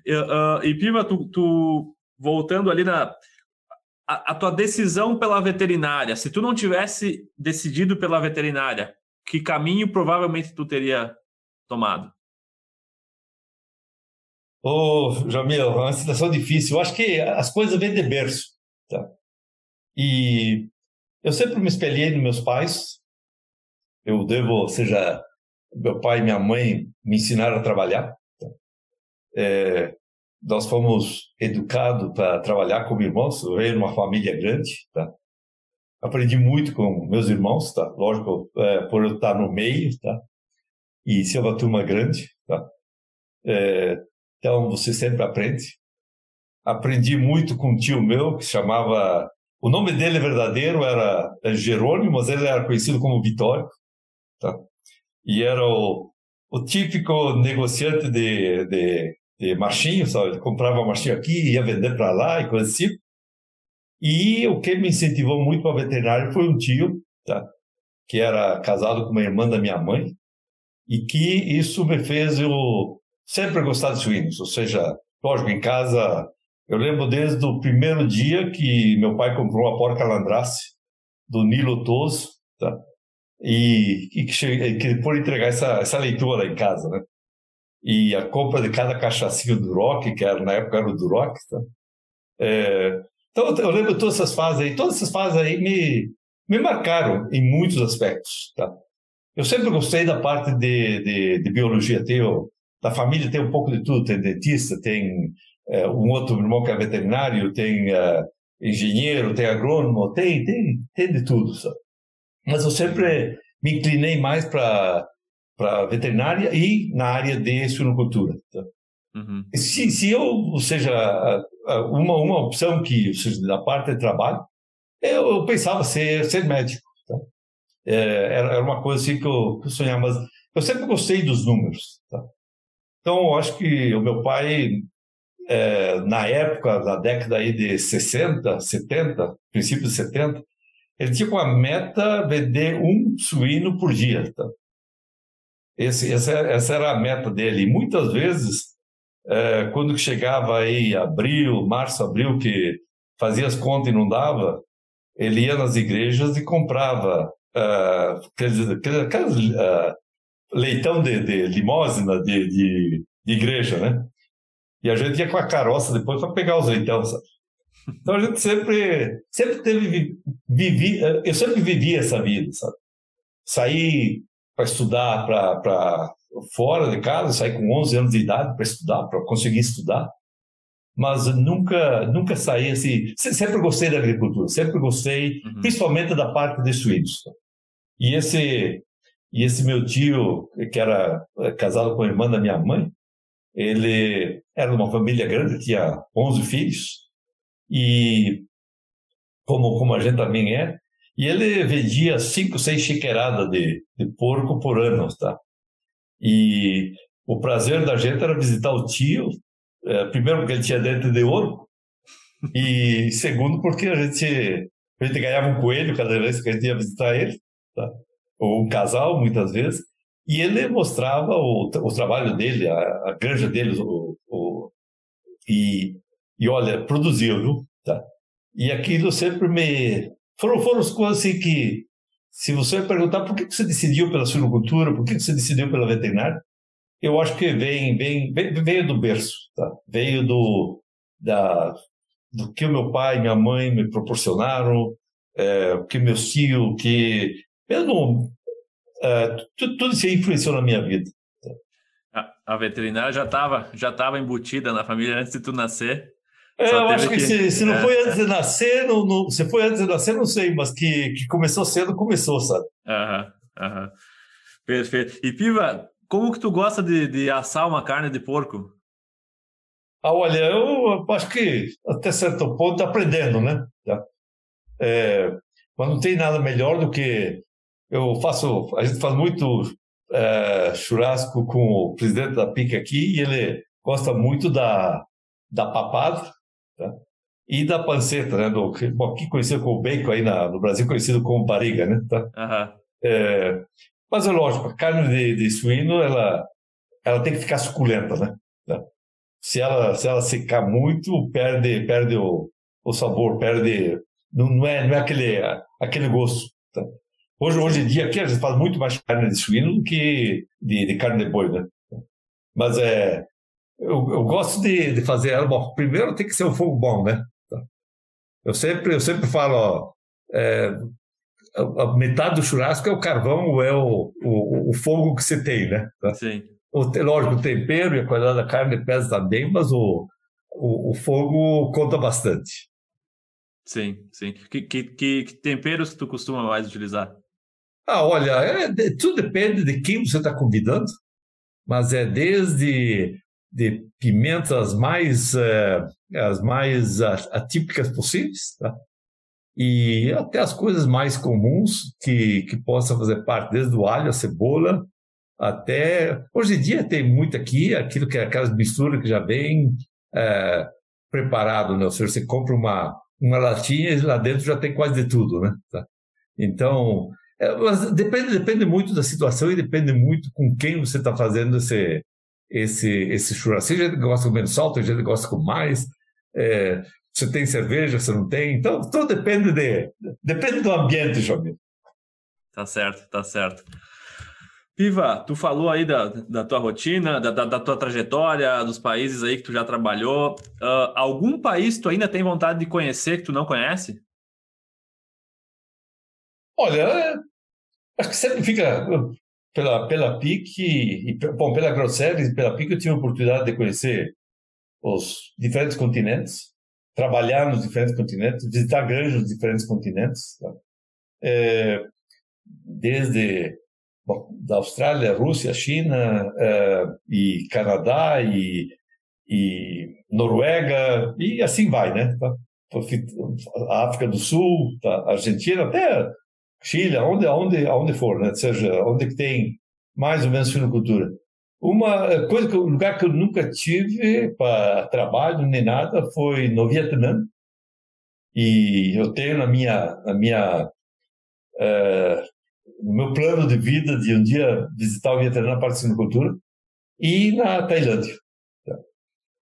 Uh, e Piva, tu, tu, voltando ali na. A, a, tua decisão pela veterinária, se tu não tivesse decidido pela veterinária, que caminho provavelmente tu teria tomado? Ô, oh, Jamil, é uma situação difícil. Eu acho que as coisas vêm de berço. Tá? E eu sempre me espelhei nos meus pais. Eu devo, ou seja, meu pai e minha mãe me ensinaram a trabalhar. Tá? É, nós fomos educados para trabalhar como irmãos. Eu venho uma família grande. Tá? Aprendi muito com meus irmãos, tá? Lógico, é, por eu estar no meio, tá? E ser uma turma grande, tá? É, então você sempre aprende. Aprendi muito com um tio meu que chamava. O nome dele verdadeiro era Jerônimo, mas ele era conhecido como Vitório. Tá? E era o, o típico negociante de, de, de marchinho, sabe? Ele comprava marchinho aqui, ia vender para lá e coisa assim. E o que me incentivou muito para veterinário foi um tio, tá? que era casado com uma irmã da minha mãe, e que isso me fez eu sempre gostar de suínos. Ou seja, lógico, em casa, eu lembro desde o primeiro dia que meu pai comprou uma porca landrace do Nilo Toso, tá? e, e que, que por entregar essa, essa leitura em casa, né? E a compra de cada cachaçinho do Rock, que era, na época era o do Rock, tá? É, então eu lembro todas essas fases aí, todas essas fases aí me, me marcaram em muitos aspectos, tá? Eu sempre gostei da parte de, de, de biologia, tenho, da família tem um pouco de tudo, tem dentista, tem é, um outro irmão que é veterinário, tem é, engenheiro, tem agrônomo, tem, tem, tem de tudo, sabe? Mas eu sempre me inclinei mais para para veterinária e na área de suinocultura. Tá? Uhum. Se, se eu, ou seja, uma, uma opção que, ou seja, da parte de trabalho, eu, eu pensava ser, ser médico. Tá? É, era, era uma coisa assim que eu, que eu, sonhava, mas eu sempre gostei dos números. Tá? Então, eu acho que o meu pai, é, na época, na década aí de 60, 70, princípio de 70, ele tinha como meta vender um suíno por dia. Tá? Esse, essa, essa era a meta dele. E muitas vezes, é, quando chegava aí abril, março, abril, que fazia as contas e não dava, ele ia nas igrejas e comprava uh, aqueles, aqueles uh, leitão de, de limósina de, de, de, igreja, né? E a gente ia com a carroça depois para pegar os leitão, sabe? Então a gente sempre, sempre teve, vivi, eu sempre vivi essa vida, sabe? Saí para estudar para fora de casa, saí com 11 anos de idade para estudar, para conseguir estudar. Mas nunca, nunca saí assim. Sempre gostei da agricultura, sempre gostei, uhum. principalmente da parte de suínos. E esse, e esse meu tio, que era eh, casado com a irmã da minha mãe, ele era de uma família grande, tinha 11 filhos, e como, como a gente também é, e ele vendia cinco, seis chiqueiradas de, de porco por ano, tá? E o prazer da gente era visitar o tio, é, primeiro porque ele tinha dente de ouro, e segundo porque a gente, a gente ganhava um coelho cada vez que a gente ia visitar ele, tá? Ou um casal, muitas vezes, e ele mostrava o, o trabalho dele, a, a granja dele, o, o, e, e olha, produziu, viu? Tá? E aquilo sempre me, foram, foram as coisas assim que, se você perguntar por que você decidiu pela suinocultura, por que você decidiu pela veterinária, eu acho que vem, vem, veio do berço, tá? veio do, da, do que o meu pai e minha mãe me proporcionaram, é, que meu tio, que mesmo é, tudo, isso influenciou na minha vida. Tá? A, a veterinária já estava já tava embutida na família antes de tu nascer. É, eu acho que, que, se, se não é. foi antes de nascer, não, não, se foi antes de nascer, não sei, mas que, que começou cedo, começou, sabe? Aham, aham. Perfeito. E Piva, como que tu gosta de, de assar uma carne de porco? Ah, olha, eu acho que até certo ponto aprendendo, né? É, mas não tem nada melhor do que eu faço, a gente faz muito é, churrasco com o presidente da PIC aqui e ele gosta muito da, da papada, Tá? E da panceta, né? Do, bom, aqui conhecido como bacon, aí na, no Brasil conhecido como barriga, né? Tá? Uhum. É, mas é lógico, a carne de, de, suíno, ela, ela tem que ficar suculenta, né? Tá? Se ela, se ela secar muito, perde, perde o, o sabor, perde... Não, não, é, não é aquele, aquele gosto, tá? Hoje, hoje em dia, aqui a gente faz muito mais carne de suíno do que de, de carne de boi, né? Mas é, eu, eu gosto de, de fazer ela. Bom, primeiro tem que ser um fogo bom, né? Eu sempre, eu sempre falo, ó, é, a metade do churrasco é o carvão é o, o, o fogo que você tem, né? Sim. O, lógico, o tempero e a qualidade da carne pesa também, mas o, o, o fogo conta bastante. Sim, sim. Que, que, que, temperos que tu costuma mais utilizar? Ah, olha, é, tudo depende de quem você está convidando, mas é desde de pimentas mais é, as mais atípicas possíveis, tá? e até as coisas mais comuns que, que possam fazer parte, desde o alho, a cebola, até hoje em dia tem muito aqui aquilo que é aquelas misturas que já vem é, preparado, né? Ou seja, você compra uma uma latinha e lá dentro já tem quase de tudo, né? Tá. Então, é, mas depende, depende muito da situação e depende muito com quem você está fazendo esse, esse, esse churrasco. Tem gente que gosta com menos sal, tem gente que gosta com mais. É, você tem cerveja, você não tem. Então, tudo depende, de, depende do ambiente, Jamil. Tá certo, tá certo. Piva, tu falou aí da, da tua rotina, da, da, da, tua trajetória, dos países aí que tu já trabalhou. Uh, algum país tu ainda tem vontade de conhecer que tu não conhece? Olha, é, acho que sempre fica pela, pela PIC, e, bom, pela Grosseries e pela PIC eu tive a oportunidade de conhecer os diferentes continentes, trabalhar nos diferentes continentes, visitar granjas nos diferentes continentes. Tá? É, desde bom, da Austrália, Rússia, China uh, e Canadá e, e Noruega e assim vai, né? Tá? A África do Sul, tá? Argentina, até Chile, onde, onde, onde for, né? seja, onde que tem mais ou menos finocultura. Uma coisa que um lugar que eu nunca tive para trabalho nem nada foi no Vietnã. E eu tenho na minha na minha uh, no meu plano de vida de um dia visitar o Vietnã para a sinocultura e na Tailândia.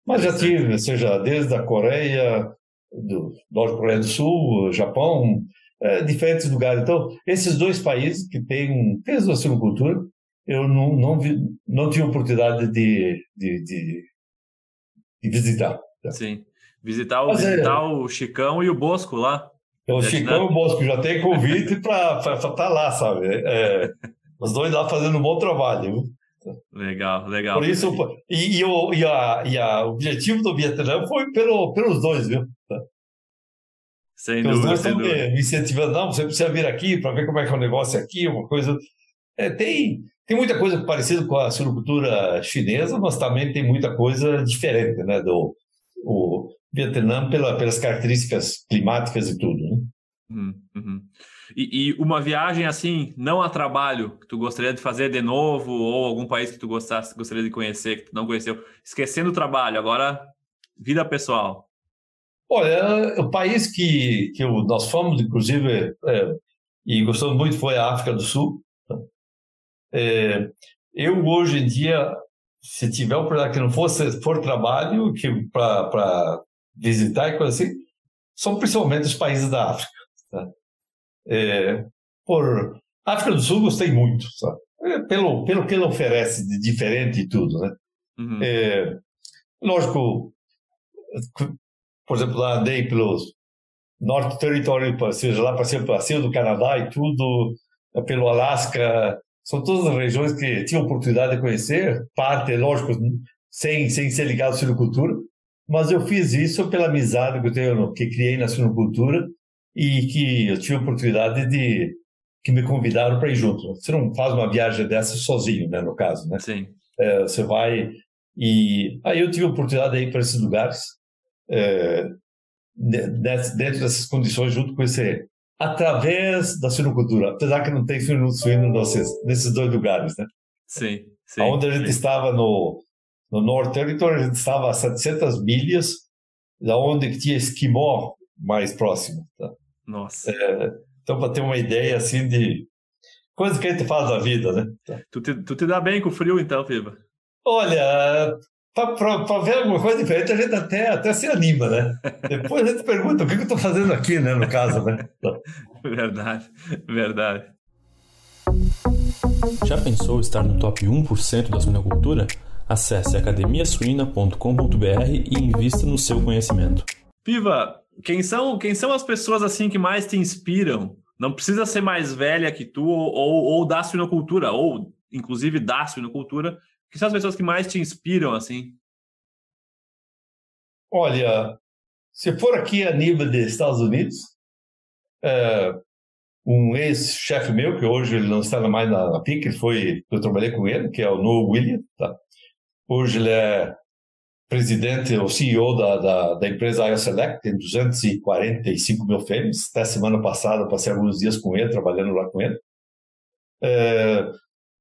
Mas já tive, seja desde a Coreia, do Norte Coreia do Sul, Japão, é, diferentes lugares. Então, esses dois países que têm peso da sinocultura, eu não, não, vi, não tive oportunidade de, de, de, de visitar. Sim. Visitar, o, visitar é, o Chicão e o Bosco lá. Então, o Chicão e o Bosco já tem convite para estar tá lá, sabe? É, os dois lá fazendo um bom trabalho. Legal, legal. Por isso, e, e, o, e, a, e a, o objetivo do Vietnã foi pelo, pelos dois, viu? Sem dúvida. Dois estão me incentivando, não, você precisa vir aqui para ver como é que é o negócio aqui, uma coisa. É, tem, tem muita coisa parecida com a suinocultura chinesa, mas também tem muita coisa diferente, né? Do, o, Vietnã pela, pelas características climáticas e tudo. Né? Uhum, uhum. E, e, uma viagem assim, não a trabalho, que tu gostaria de fazer de novo, ou algum país que tu gostasse, gostaria de conhecer, que tu não conheceu, esquecendo o trabalho, agora vida pessoal. Olha, o país que, que nós fomos, inclusive, é, e gostamos muito foi a África do Sul. Tá? É, eu, hoje em dia, se tiver um projeto que não fosse for trabalho, que para visitar e coisa assim, são principalmente os países da África. Tá? É, por África do Sul gostei muito, sabe? É, pelo, pelo que ele oferece de diferente e tudo, né? Uhum. É, lógico, por exemplo, lá andei pelos Norte Território, seja lá para ser passeio do Canadá e tudo, pelo Alasca, são todas as regiões que tive oportunidade de conhecer, parte, lógico, sem, sem ser ligado à silvicultura, mas eu fiz isso pela amizade que eu tenho, que criei na sinocultura e que eu tive a oportunidade de que me convidaram para ir junto. Você não faz uma viagem dessa sozinho, né, no caso, né? Sim. É, você vai e aí eu tive a oportunidade de ir para esses lugares é, dentro dessas condições junto com esse através da sinocultura, apesar que não tem suíno, nesses, nesses dois lugares, né? Sim, sim. Onde a gente sim. estava no no North Territory, a gente estava a 700 milhas da onde tinha esquimó mais próximo. Tá? Nossa. É, então, para ter uma ideia assim de coisa que a gente faz da vida, né? Tu, te, tu te dá bem com o frio, então, Fiba? Olha, para ver alguma coisa diferente, a gente até, até se anima, né? Depois a gente pergunta o que, que eu estou fazendo aqui, né? No caso, né? verdade, verdade. Já pensou estar no top 1% da suinocultura? Acesse academiasuina.com.br e invista no seu conhecimento. Piva, quem são, quem são as pessoas assim que mais te inspiram? Não precisa ser mais velha que tu ou, ou, ou da suinocultura, ou inclusive da suinocultura. Quem são as pessoas que mais te inspiram assim? Olha, se for aqui a nível dos Estados Unidos, é, um ex-chefe meu, que hoje ele não está mais na, na PIC, foi, eu trabalhei com ele, que é o Noah William, tá? Hoje ele é presidente ou CEO da, da, da empresa IOSelect, tem 245 mil fêmeas. Até semana passada passei alguns dias com ele, trabalhando lá com ele. É,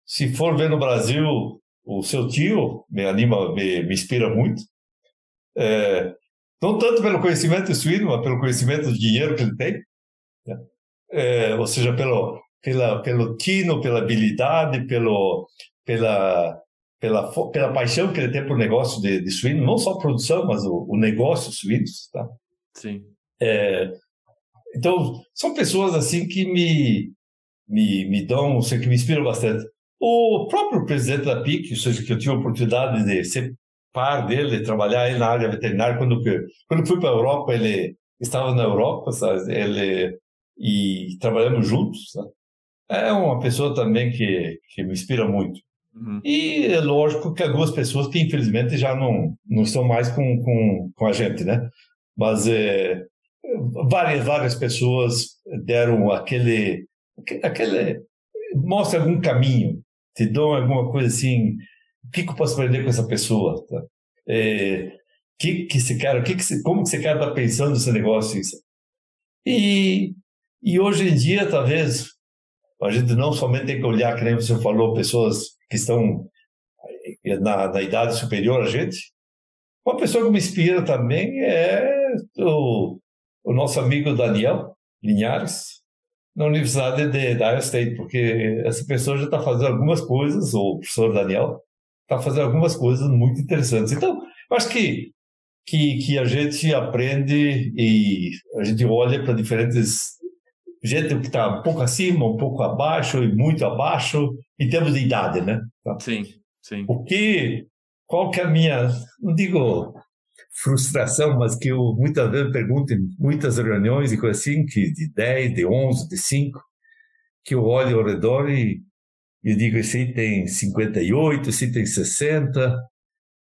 se for ver no Brasil, o seu tio me anima, me, me inspira muito. É, não tanto pelo conhecimento suíno, mas pelo conhecimento de dinheiro que ele tem, né? é, ou seja, pelo, pela, pelo tino, pela habilidade, pelo, pela, pela, pela paixão que ele tem por negócio de, de suíno, não só a produção, mas o, o negócio suínos, tá? Sim. É, então, são pessoas assim que me, me, me dão, sei, que me inspiram bastante. O próprio presidente da PIC, ou seja, que eu tive a oportunidade de ser par dele, trabalhar na área veterinária. Quando, quando fui para a Europa, ele estava na Europa, sabe? Ele, e trabalhamos juntos. Sabe? É uma pessoa também que, que me inspira muito. Uhum. E é lógico que algumas pessoas que infelizmente já não, não estão mais com, com, com a gente, né? Mas é, várias, várias pessoas deram aquele, aquele. mostra algum caminho, te dão alguma coisa assim o que, que eu posso aprender com essa pessoa? Tá? É, que que se quer, que que como que você quer estar pensando nesse negócio? E, e hoje em dia, talvez, a gente não somente tem que olhar, que nem você falou, pessoas que estão na, na idade superior a gente. Uma pessoa que me inspira também é o, o nosso amigo Daniel Linhares, na Universidade de, de Iowa State, porque essa pessoa já está fazendo algumas coisas, o professor Daniel, está fazendo algumas coisas muito interessantes. Então, eu acho que, que, que a gente aprende e a gente olha para diferentes gente que está um pouco acima, um pouco abaixo e muito abaixo em termos de idade, né? Sim, sim. O que, qual que é a minha, não digo frustração, mas que eu muitas vezes pergunto em muitas reuniões e coisas assim, que de 10, de 11, de 5, que eu olho ao redor e eu digo, esse tem 58, esse tem 60.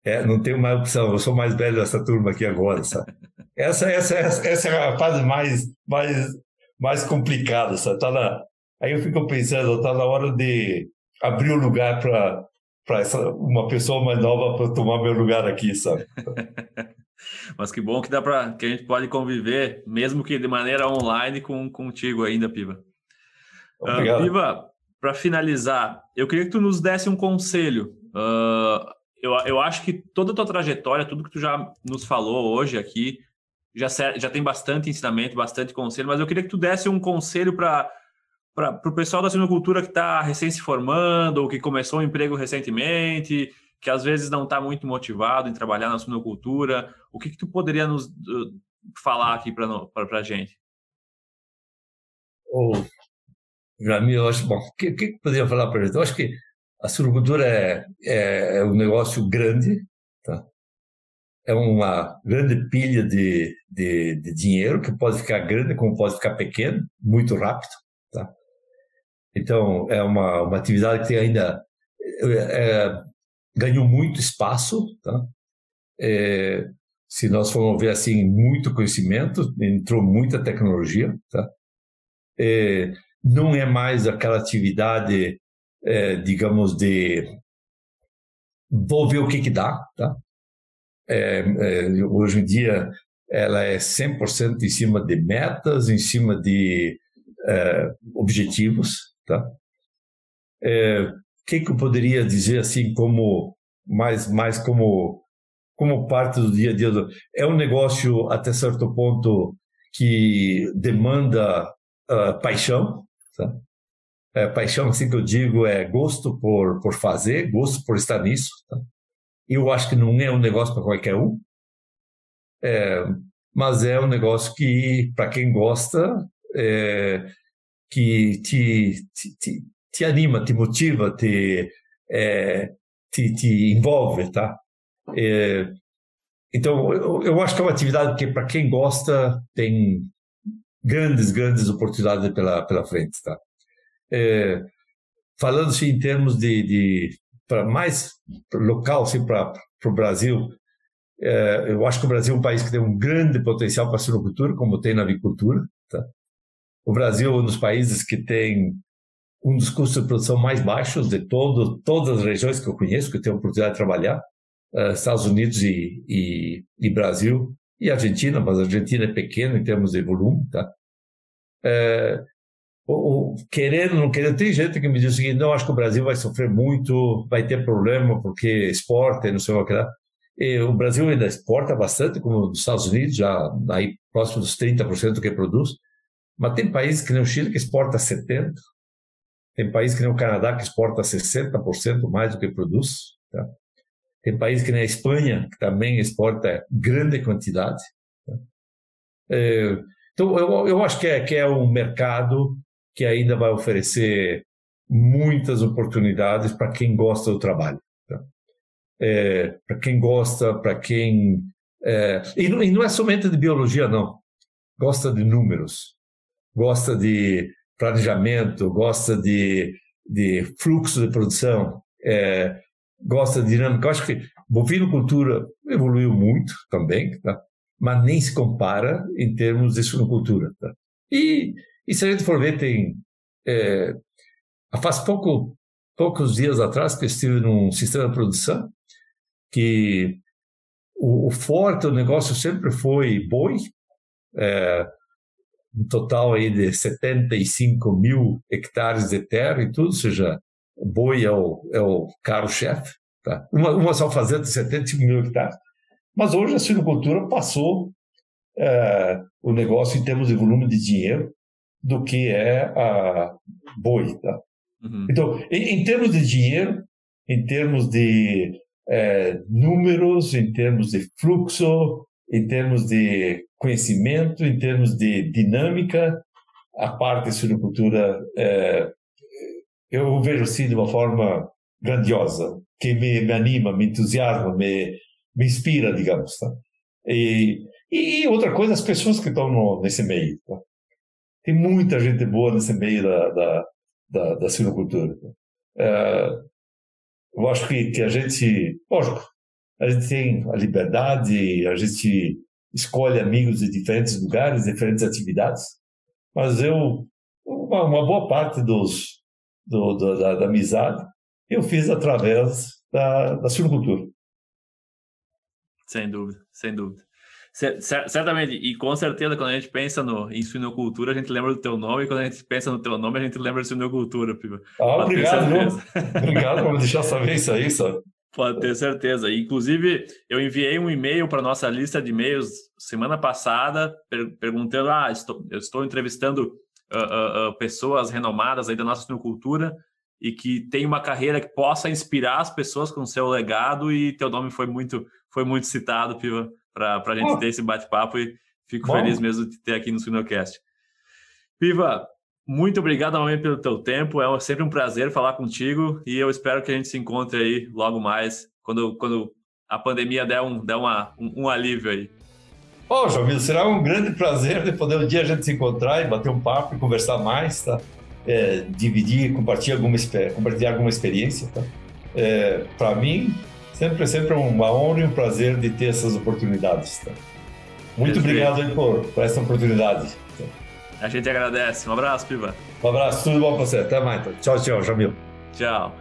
É, não tenho mais opção, eu sou mais velho dessa turma aqui agora, sabe? Essa, essa, essa, essa é a fase mais, mais, mais complicada, sabe? Tá na, aí eu fico pensando, está na hora de abrir o um lugar para para uma pessoa mais nova para tomar meu lugar aqui, sabe? Mas que bom que dá para que a gente pode conviver, mesmo que de maneira online, com contigo ainda, Piva. Obrigado. Uh, Piva, para finalizar, eu queria que tu nos desse um conselho. Uh, eu, eu acho que toda a tua trajetória, tudo que tu já nos falou hoje aqui, já, já tem bastante ensinamento, bastante conselho, mas eu queria que tu desse um conselho para para o pessoal da sinocultura que está recém se formando ou que começou um emprego recentemente, que às vezes não está muito motivado em trabalhar na sinocultura, o que, que tu poderia nos uh, falar aqui para a gente? Oh, Jamil, eu acho, bom, o que, que poderia falar para a gente? Eu acho que a surucultura é, é, é, um negócio grande, tá? é uma grande pilha de, de, de, dinheiro que pode ficar grande como pode ficar pequeno, muito rápido. Tá? Então, é uma, uma atividade que ainda é, ganhou muito espaço. Tá? É, se nós formos ver assim, muito conhecimento, entrou muita tecnologia. Tá? É, não é mais aquela atividade, é, digamos, de vou ver o que, que dá, tá? É, é, hoje em dia ela é 100% em cima de metas, em cima de objetivos, tá? O é, que, que eu poderia dizer assim como mais mais como como parte do dia a dia do, é um negócio até certo ponto que demanda uh, paixão, Tá? É, paixão, assim que eu digo, é gosto por, por fazer, gosto por estar nisso. Tá? Eu acho que não é um negócio para qualquer um, é, mas é um negócio que, para quem gosta, é, que te, te, te, te, anima, te motiva, te, é, te, te envolve, tá? É, então, eu, eu acho que é uma atividade que, para quem gosta, tem grandes, grandes oportunidades pela, pela frente, tá? É, Falando-se em termos de, de para mais local, assim, para o Brasil, é, eu acho que o Brasil é um país que tem um grande potencial para a silvicultura, como tem na avicultura, tá? O Brasil é um dos países que tem um dos custos de produção mais baixos de todo, todas as regiões que eu conheço, que eu tenho a oportunidade de trabalhar, uh, Estados Unidos e, e, e Brasil, e Argentina, mas a Argentina é pequena em termos de volume, tá? É, o, o, querendo, não querendo, tem gente que me diz o seguinte, não, acho que o Brasil vai sofrer muito, vai ter problema porque esporte, não sei o que lá. E o Brasil ainda exporta bastante, como os Estados Unidos, já aí próximo dos 30% do que produz. Mas tem países que nem o Chile que exporta 70%, tem países que nem o Canadá que exporta 60% mais do que produz. Tá? Tem países que nem a Espanha, que também exporta grande quantidade. Tá? É, então, eu, eu acho que é, que é um mercado que ainda vai oferecer muitas oportunidades para quem gosta do trabalho. Tá? É, para quem gosta, para quem. É, e, e não é somente de biologia, não. Gosta de números, gosta de planejamento, gosta de, de fluxo de produção, é, gosta de dinâmica. Eu acho que bovinocultura evoluiu muito também, tá? mas nem se compara em termos de suinocultura. Tá? E, e se a gente for ver, tem. É, faz pouco, poucos dias atrás que eu estive num sistema de produção que o, o forte do negócio sempre foi boi, é, um total aí de 75 mil hectares de terra e tudo, ou seja, boi é o, é o carro-chefe. Tá? Uma, uma só fazenda de 75 mil hectares. Mas hoje a suinocultura passou é, o negócio em termos de volume de dinheiro do que é a boi. Tá? Uhum. Então, em, em, termos de dinheiro, em termos de é, números, em termos de fluxo, em termos de conhecimento, em termos de dinâmica, a parte de é, eu vejo assim de uma forma grandiosa, que me, me anima, me entusiasma, me, me inspira, digamos. Tá? E, e outra coisa, as pessoas que estão no, nesse meio. Tá? Tem muita gente boa nesse meio da, da, da, da sinocultura. Tá? É, eu acho que, que a gente, lógico, a gente tem a liberdade, a gente escolhe amigos de diferentes lugares, diferentes atividades, mas eu, uma, uma boa parte dos, do, do, da, da amizade eu fiz através da, da silvicultura. Sem dúvida, sem dúvida. Certamente, e com certeza, quando a gente pensa no, em suinocultura, a gente lembra do teu nome, e quando a gente pensa no teu nome, a gente lembra de suinocultura, Piva. Ah, obrigado, obrigado por me deixar saber isso aí, sabe? Pode ter certeza. Inclusive, eu enviei um e-mail para nossa lista de e-mails semana passada, per perguntando: ah, estou, eu estou entrevistando uh, uh, uh, pessoas renomadas aí da nossa suinocultura e que tem uma carreira que possa inspirar as pessoas com seu legado e teu nome foi muito foi muito citado para a gente oh. ter esse bate-papo e fico Bom. feliz mesmo de ter aqui no Suinocast. Piva, muito obrigado novamente pelo teu tempo, é sempre um prazer falar contigo e eu espero que a gente se encontre aí logo mais, quando, quando a pandemia der um, der uma, um, um alívio aí. Ô, oh, Jamil, será um grande prazer de poder um dia a gente se encontrar e bater um papo e conversar mais, tá? é, dividir, compartilhar alguma, compartilhar alguma experiência. Tá? É, Para mim, sempre, sempre uma honra e um prazer de ter essas oportunidades. Tá? Muito obrigado aí por, por essa oportunidade. A gente agradece. Um abraço, Piva. Um abraço, tudo bom para você. Até mais. Então. Tchau, tchau, Jamil. Tchau.